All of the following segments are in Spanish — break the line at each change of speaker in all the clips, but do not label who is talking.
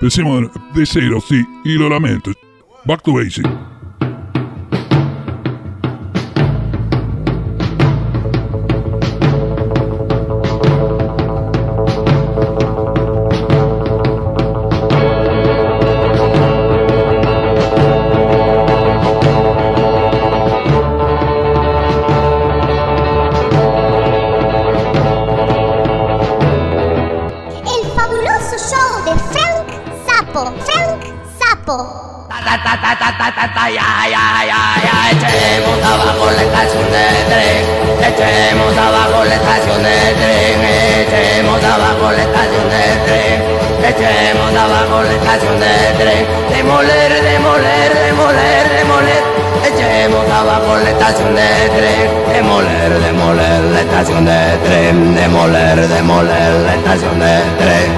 Empecemos de cero, sí, y lo lamento. Back to basic.
Echemos abajo la estación de tren demoler demoler la estación de tren demoler demoler la estación de tren.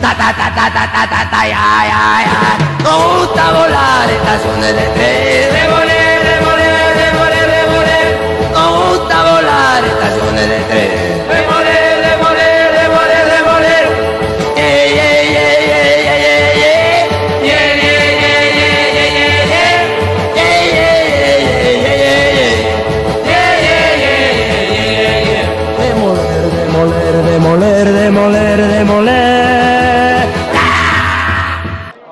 Ta ta ta ta ta ta ta ta ya ya ya. Nos gusta volar estaciones de tren. Demoler, demoler, demoler, demoler Nos gusta volar estaciones de tren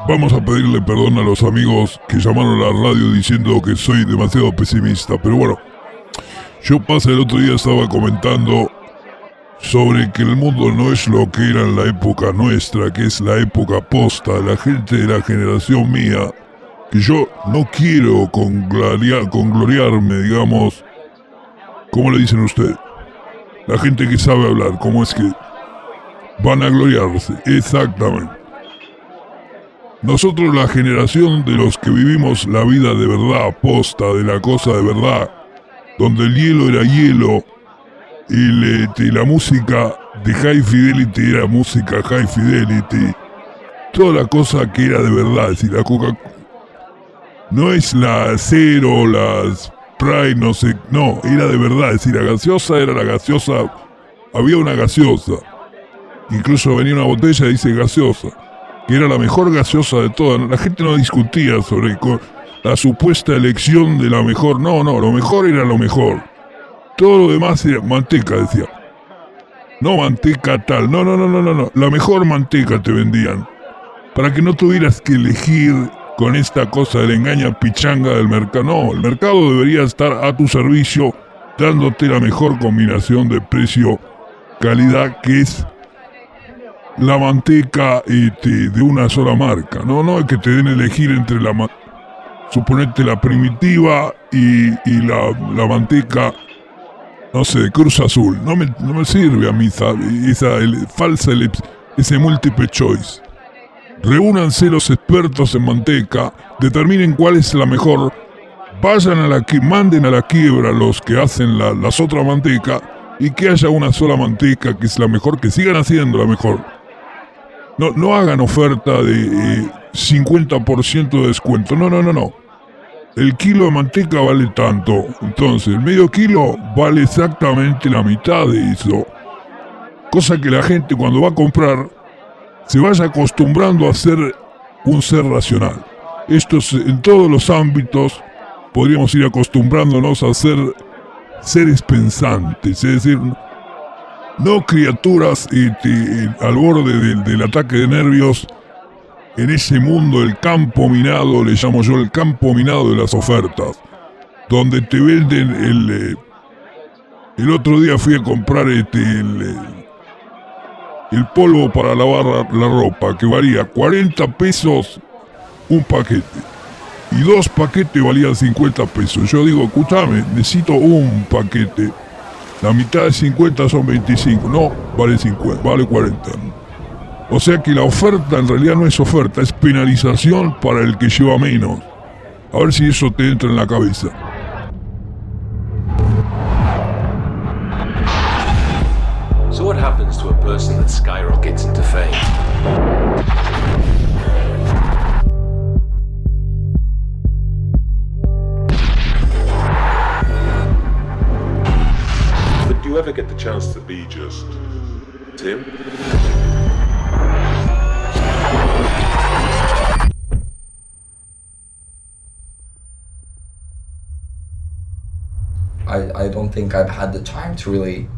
Vamos a pedirle perdón a los amigos que llamaron a la radio diciendo que soy demasiado pesimista, pero bueno, yo pasé el otro día estaba comentando sobre que el mundo no es lo que era en la época nuestra, que es la época posta, la gente de la generación mía, que yo no quiero congloria- congloriarme, digamos, ¿cómo le dicen ustedes? La gente que sabe hablar, ¿cómo es que van a gloriarse? Exactamente. Nosotros la generación de los que vivimos la vida de verdad, posta, de la cosa de verdad, donde el hielo era hielo y, la música de High Fidelity era música High Fidelity, toda la cosa que era de verdad, es decir, la coca no es la cero, las Sprite, no sé, no, era de verdad, es decir, la gaseosa era la gaseosa, había una gaseosa, incluso venía una botella dice gaseosa que era la mejor gaseosa de todas. La gente no discutía sobre la supuesta elección de la mejor. No, no, lo mejor era lo mejor. Todo lo demás era manteca, decía. No manteca tal. No, no, no, no, no, no. La mejor manteca te vendían. Para que no tuvieras que elegir con esta cosa de la engaña pichanga del mercado. No, el mercado debería estar a tu servicio dándote la mejor combinación de precio-calidad que es la manteca de una sola marca. No, no, es que te den elegir entre la suponete la primitiva y, la, la manteca, no sé, de Cruz Azul. No me, no me sirve a mí esa, esa falsa ele- ese múltiple choice. Reúnanse los expertos en manteca, determinen cuál es la mejor, vayan a la que manden a la quiebra los que hacen la- las otras mantecas y que haya una sola manteca que es la mejor, que sigan haciendo la mejor. No, no hagan oferta de eh, 50% de descuento. No, no, no, no. El kilo de manteca vale tanto. Entonces, el medio kilo vale exactamente la mitad de eso. Cosa que la gente cuando va a comprar se vaya acostumbrando a ser un ser racional. Esto es en todos los ámbitos. Podríamos ir acostumbrándonos a ser seres pensantes. Es decir, no criaturas al borde del, ataque de nervios en ese mundo, el campo minado, le llamo yo el campo minado de las ofertas, donde te venden el... eh, el otro día fui a comprar este, el, eh, el polvo para lavar la, la ropa, que valía 40 pesos un paquete. Y dos paquetes valían 50 pesos. Yo digo, escúchame, necesito un paquete. La mitad de 50 son 25. No, vale 50, vale 40. O sea que la oferta en realidad no es oferta, es penalización para el que lleva menos. A ver si eso te entra en la cabeza.
So, what happens to a person that skyrockets into fame?
chance to be just Tim.
I, I don't think I've had the time to really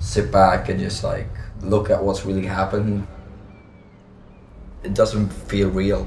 sit back and just like look at what's really happened. It doesn't feel real.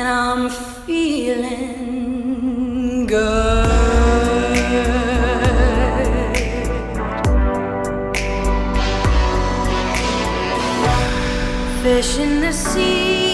And I'm feeling good. Fish in the sea,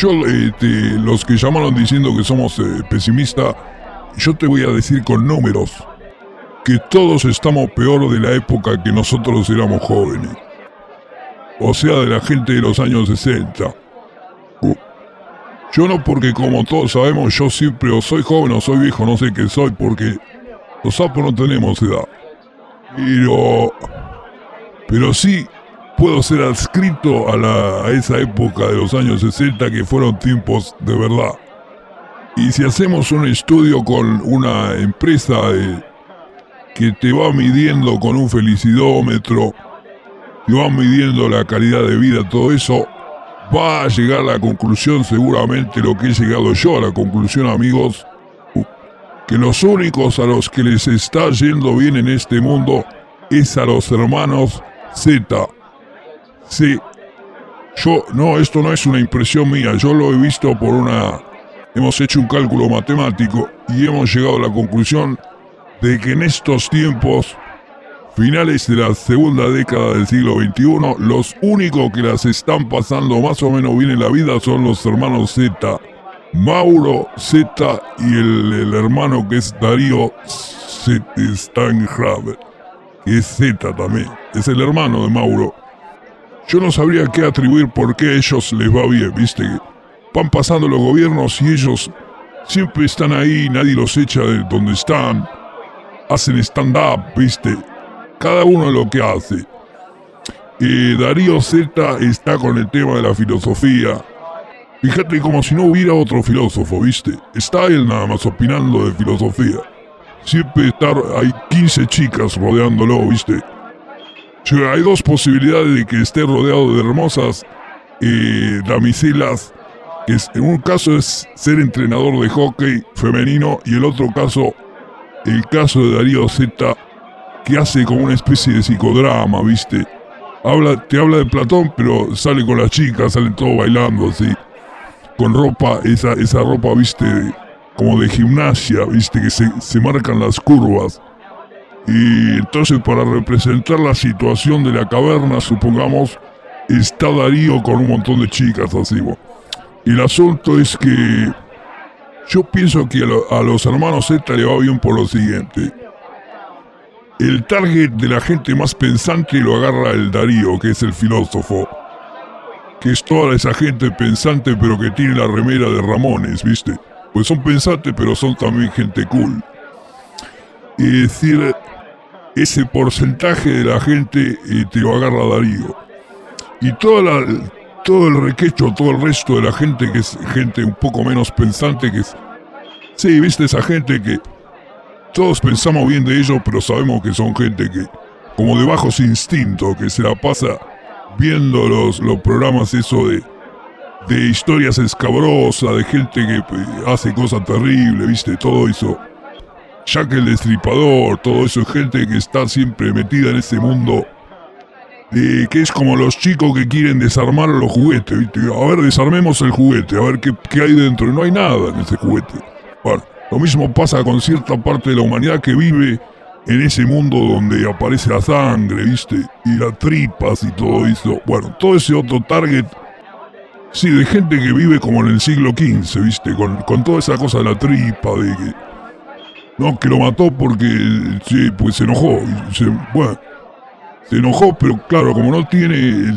Yo, los que llamaron diciendo que somos eh, pesimistas, yo te voy a decir con números que todos estamos peor de la época que nosotros éramos jóvenes. O sea, de la gente de los años 60. Uh, Yo no porque como todos sabemos, yo siempre soy joven o soy viejo, no sé qué soy, porque los sapos no tenemos edad. Pero... Pero sí puedo ser adscrito a, la, esa época de los años 60 que fueron tiempos de verdad. Y si hacemos un estudio con una empresa que te va midiendo con un felicidómetro, te va midiendo la calidad de vida, todo eso, va a llegar a la conclusión seguramente lo que he llegado yo a la conclusión amigos, que los únicos a los que les está yendo bien en este mundo es a los hermanos Z. Sí. Yo, no, esto no es una impresión mía, yo lo he visto por una... Hemos hecho un cálculo matemático y hemos llegado a la conclusión de que en estos tiempos, finales de la segunda década del siglo XXI, los únicos que las están pasando más o menos bien en la vida son los hermanos Z. Mauro Z y el, hermano que es Darío Z. Stangraber, que es Z también, es el hermano de Mauro. Yo no sabría qué atribuir por qué a ellos les va bien, viste. Van pasando los gobiernos y ellos siempre están ahí, nadie los echa de donde están. Hacen stand-up, viste. Cada uno lo que hace. Eh, Darío Z está con el tema de la filosofía. Fíjate como si no hubiera otro filósofo, ¿viste? Está él nada más opinando de filosofía. Siempre está, hay 15 chicas rodeándolo, ¿viste? Hay dos posibilidades de que esté rodeado de hermosas eh, es- en un caso es ser entrenador de hockey femenino y el otro caso, el caso de Darío Z, que hace como una especie de psicodrama, ¿viste? Habla, te habla de Platón, pero sale con las chicas, salen todos bailando así. Con ropa, esa, esa ropa, ¿viste? Como de gimnasia, ¿viste? Que se, se marcan las curvas. Y entonces para representar la situación de la caverna, supongamos, está Darío con un montón de chicas así. el asunto es que yo pienso que a los hermanos Z le va bien por lo siguiente. El target de la gente más pensante lo agarra el Darío, que es el filósofo. Que es toda esa gente pensante pero que tiene la remera de Ramones, ¿viste? Pues son pensantes pero son también gente cool. Es decir, ese porcentaje de la gente eh, te lo agarra Darío. Y todo el requecho, todo el resto de la gente que es gente un poco menos pensante, que es... Sí, viste esa gente que todos pensamos bien de ellos, pero sabemos que son gente que, como de bajos instintos, que se la pasa viendo los, los programas eso de, de historias escabrosas, de gente que pues, hace cosas terribles, viste, todo eso. Jack el Destripador, todo eso, gente que está siempre metida en ese mundo que es como los chicos que quieren desarmar los juguetes, ¿viste? A ver, desarmemos el juguete, a ver qué, qué hay dentro. No hay nada en ese juguete. Bueno, lo mismo pasa con cierta parte de la humanidad que vive en ese mundo donde aparece la sangre, ¿viste? Y las tripas y todo eso. Bueno, todo ese otro target, sí, de gente que vive como en el siglo XV, ¿viste? Con, con toda esa cosa de la tripa, de que... No, que lo mató porque, sí, pues se enojó. se- bueno, se enojó, pero claro, como no tiene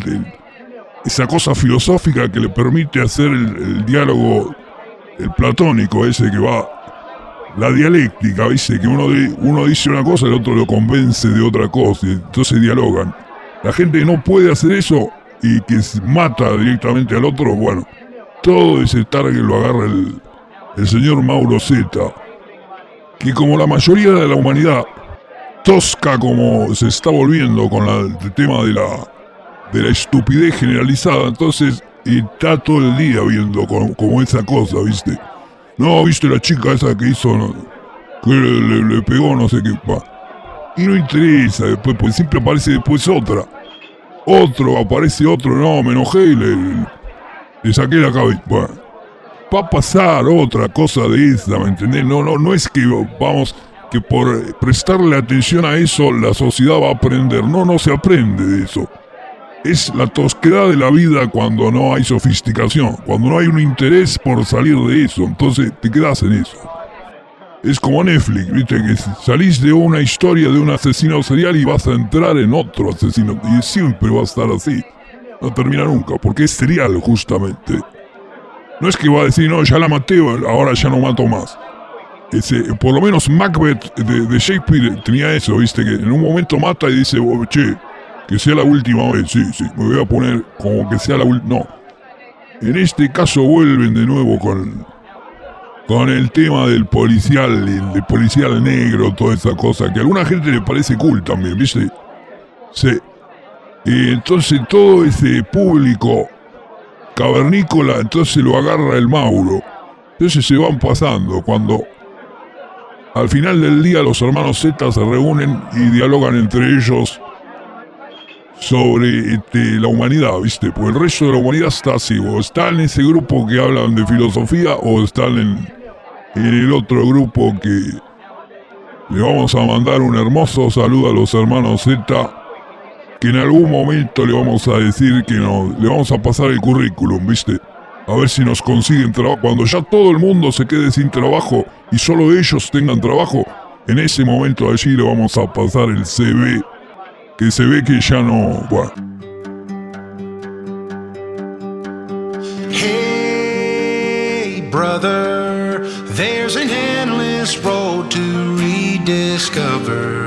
esa cosa filosófica que le permite hacer el, diálogo, el platónico ese que va, la dialéctica, ¿viste? Que uno, uno dice una cosa y el otro lo convence de otra cosa, y entonces dialogan. La gente que no puede hacer eso y que mata directamente al otro, bueno, todo ese target lo agarra el, el señor Mauro Zeta, que como la mayoría de la humanidad tosca como se está volviendo con la- el tema de la, de la estupidez generalizada, entonces está todo el día viendo como, esa cosa, ¿viste? No, ¿viste la chica esa que hizo, que le, le- le pegó no sé qué? Y no interesa después, porque siempre aparece después otra. Otro, aparece otro, no, me enojé y le, saqué la cabeza. Va a pasar otra cosa de esa, ¿me entendés? No, no, no es que vamos, que por prestarle atención a eso la sociedad va a aprender. No, no se aprende de eso. Es la tosquedad de la vida cuando no hay sofisticación, cuando no hay un interés por salir de eso, entonces te quedas en eso. Es como Netflix, viste, que salís de una historia de un asesino serial y vas a entrar en otro asesino, y siempre va a estar así. No termina nunca, porque es serial justamente. No es que va a decir, no, ya la maté, ahora ya no mato más. Ese, por lo menos Macbeth de, Shakespeare tenía eso, viste, que en un momento mata y dice, "Oh, che, que sea la última vez, sí, sí, me voy a poner como que sea la última. No. En este caso vuelven de nuevo con, con el tema del policial, el policial negro, toda esa cosa, que a alguna gente le parece cool también, viste. Sí. Y entonces todo ese público cavernícola, entonces lo agarra el Mauro. Entonces se van pasando cuando al final del día los hermanos Z se reúnen y dialogan entre ellos sobre este, la humanidad, ¿viste? Porque el resto de la humanidad está así, o está en ese grupo que hablan de filosofía o están en, en el otro grupo que le vamos a mandar un hermoso saludo a los hermanos Z que en algún momento le vamos a decir que no, le vamos a pasar el currículum, ¿viste? A ver si nos consiguen trabajo. Cuando ya todo el mundo se quede sin trabajo y solo ellos tengan trabajo, en ese momento allí le vamos a pasar el CV, que se ve que ya no... Bueno,
Hey, brother, there's an endless road to rediscover.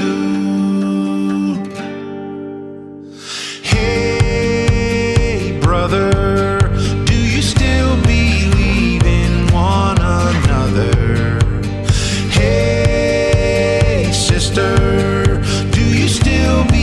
do you still be?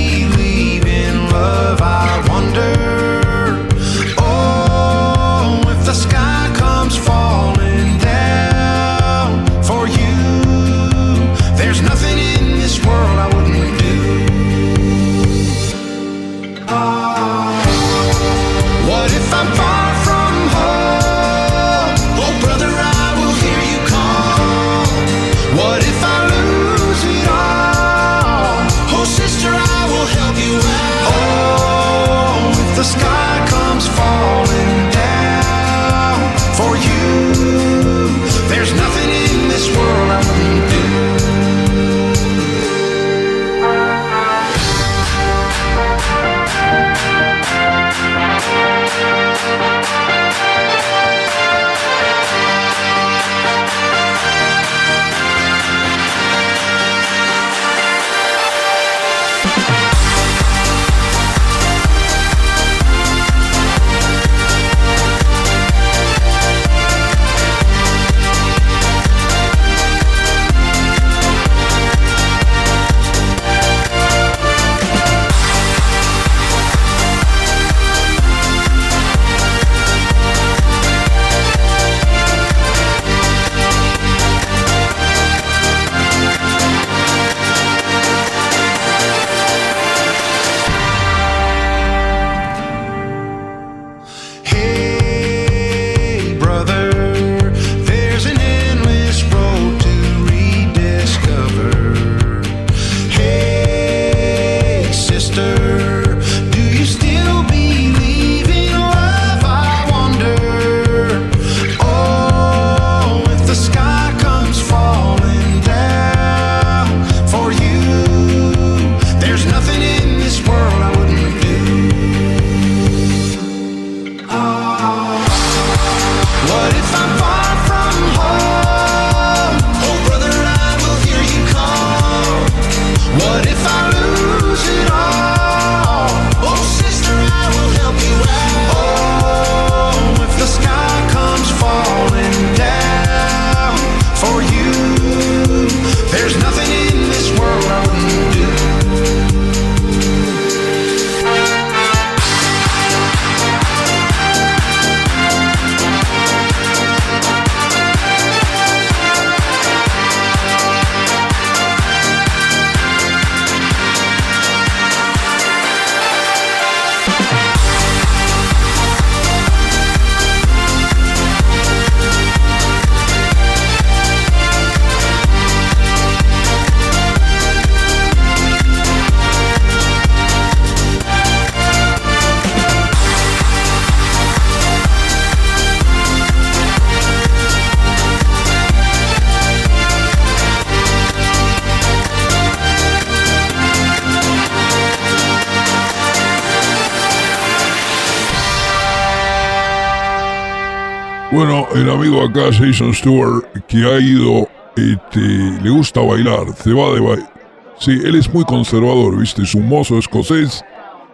Bueno, el amigo acá, Jason Stewart, que ha ido, este, le gusta bailar, se va de bailar. Sí, él es muy conservador, ¿viste? Es un mozo escocés,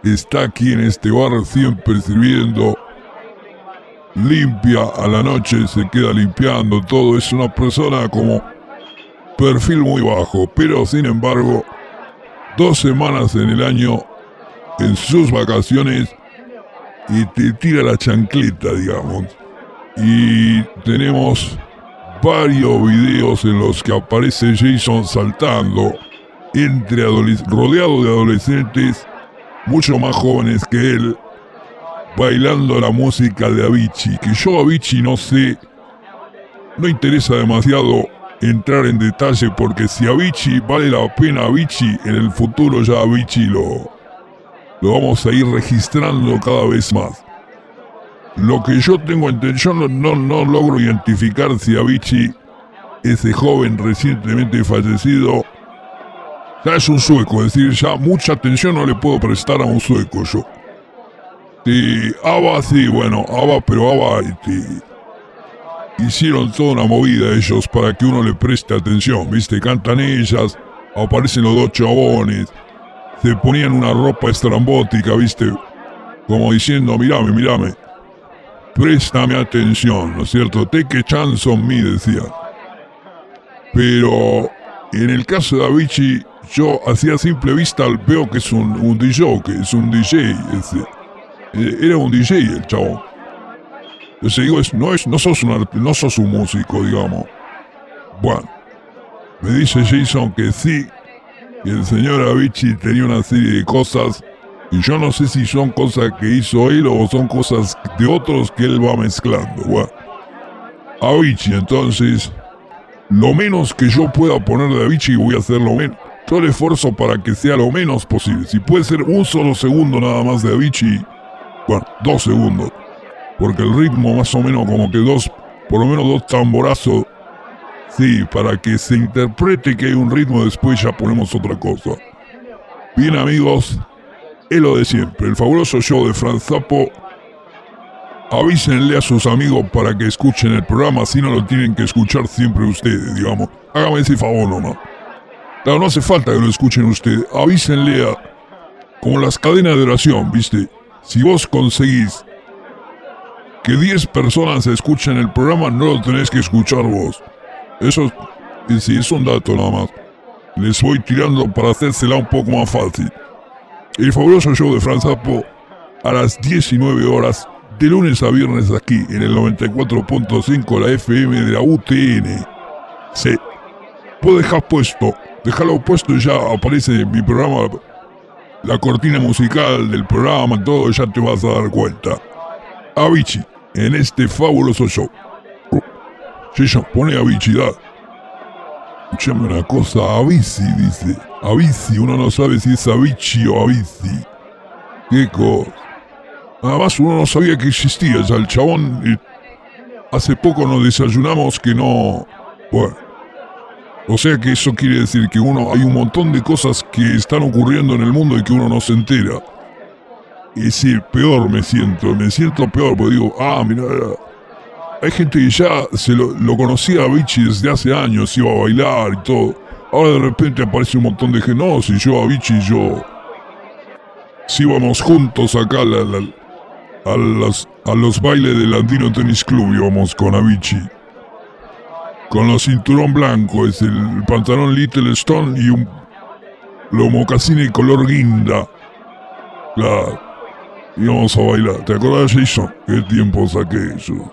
está aquí en este bar siempre sirviendo, limpia a la noche, se queda limpiando todo. Es una persona como perfil muy bajo, pero sin embargo, dos semanas en el año, en sus vacaciones, y te tira la chancleta, digamos. Y tenemos varios videos en los que aparece Jason saltando entre rodeado de adolescentes mucho más jóvenes que él, bailando la música de Avicii, que yo Avicii no sé, no interesa demasiado entrar en detalle porque si Avicii vale la pena Avicii, en el futuro ya Avicii lo, lo vamos a ir registrando cada vez más. Lo que yo tengo entendido, yo no, no, no logro identificar si Avicii, ese joven recientemente fallecido, ya es un sueco, es decir, ya mucha atención no le puedo prestar a un sueco yo. Sí, ABBA sí, bueno, ABBA, pero ABBA este, hicieron toda una movida ellos para que uno le preste atención, ¿viste? Cantan ellas, aparecen los dos chabones, se ponían una ropa estrambótica, ¿viste? Como diciendo, mirame, mirame, préstame atención, ¿no es cierto? Take a chance on me, decía. Pero en el caso de Avicii, yo hacía simple vista veo que es un, un DJ, que es un DJ. Eh, Era un DJ el chabón. Yo digo, es, no, es, no, sos un, no sos un músico, digamos. Bueno, me dice Jason que sí, que el señor Avicii tenía una serie de cosas, y yo no sé si son cosas que hizo él o son cosas de otros que él va mezclando. Bueno, Avicii, entonces, lo menos que yo pueda poner de Avicii voy a hacer lo menos. Yo le esfuerzo para que sea lo menos posible. Si puede ser un solo segundo nada más de Avicii, bueno, dos segundos. Porque el ritmo más o menos como que dos, por lo menos dos tamborazos. Sí, para que se interprete que hay un ritmo, después ya ponemos otra cosa. Bien amigos, es lo de siempre, el fabuloso show de Franz Zappo. Avísenle a sus amigos para que escuchen el programa, si no lo tienen que escuchar siempre ustedes, digamos. Hágame ese favor nomás. Claro, no hace falta que lo escuchen ustedes. Avísenle a... Como las cadenas de oración, ¿viste? Si vos conseguís que 10 personas escuchen el programa, no lo tenés que escuchar vos. Eso es, es un dato nada más. Les voy tirando para hacérsela un poco más fácil. El fabuloso show de Franz Zappo a las 19 horas de lunes a viernes aquí en el 94.5 la FM de la UTN. Sí. Vos dejás puesto, dejalo puesto y ya aparece en mi programa la cortina musical del programa, todo, ya te vas a dar cuenta. Avicii, en este fabuloso show. Jason, pone Avicii. Escuchame una cosa, Avicii, dice. Avicii, uno no sabe si es Avicii o Avicii. Qué cosa. Además, uno no sabía que existía ya el chabón. eh, hace poco nos desayunamos que no. Bueno. O sea que eso quiere decir que uno. Hay un montón de cosas que están ocurriendo en el mundo y que uno no se entera. Y sí, peor me siento. Me siento peor porque digo, ah, mira. Hay gente que ya se lo, conocía a Vichy desde hace años, iba a bailar y todo. Ahora de repente aparece un montón de gente. No, si yo a Vichy yo. Si íbamos juntos acá a, la- la- los bailes del Andino Tennis Club, íbamos con Avicii. Con los cinturón blanco, es el pantalón Little Stone y un. Los mocasines color guinda. Claro. Íbamos a bailar. ¿Te acuerdas, Jason? ¿Qué tiempo saqué eso?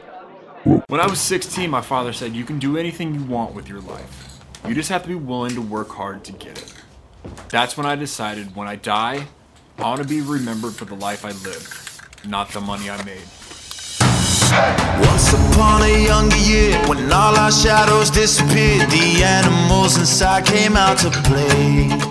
When I was 16, my father said, You can do anything you want with your life. You just have to be willing to work hard to get it. That's when I decided when I die, I want to be remembered for the life I lived, not the money I made.
Once upon a younger year, when all our shadows disappeared, the animals inside came out to play.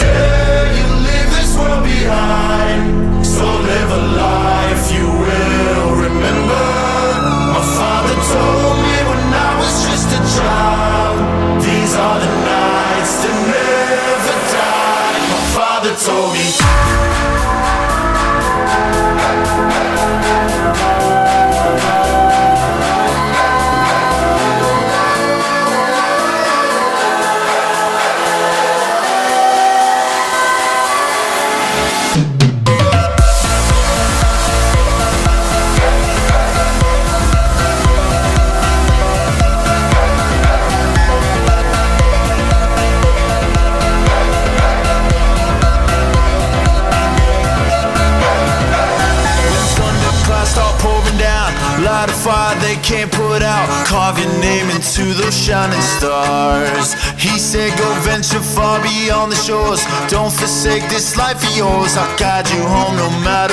told me. forsake this life of yours. I'll guide you home no matter.